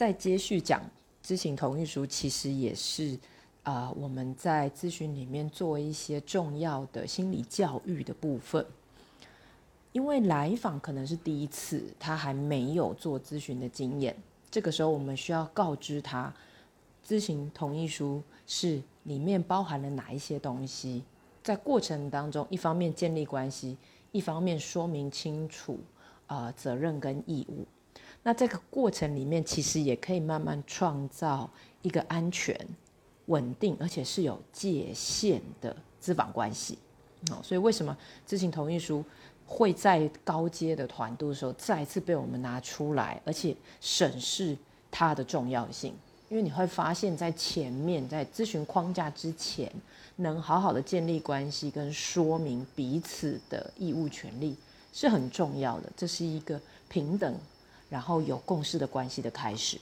再接续讲知情同意书，其实也是啊，我们在咨询里面做一些重要的心理教育的部分。因为来访可能是第一次，他还没有做咨询的经验，这个时候我们需要告知他，咨询同意书是里面包含了哪一些东西，在过程当中，一方面建立关系，一方面说明清楚啊责任跟义务。那这个过程里面，其实也可以慢慢创造一个安全、稳定，而且是有界限的资访关系。哦，所以为什么知情同意书？会在高阶的团度的时候再次被我们拿出来，而且审视它的重要性。因为你会发现在前面在咨询框架之前，能好好的建立关系跟说明彼此的义务权利是很重要的。这是一个平等，然后有共识的关系的开始。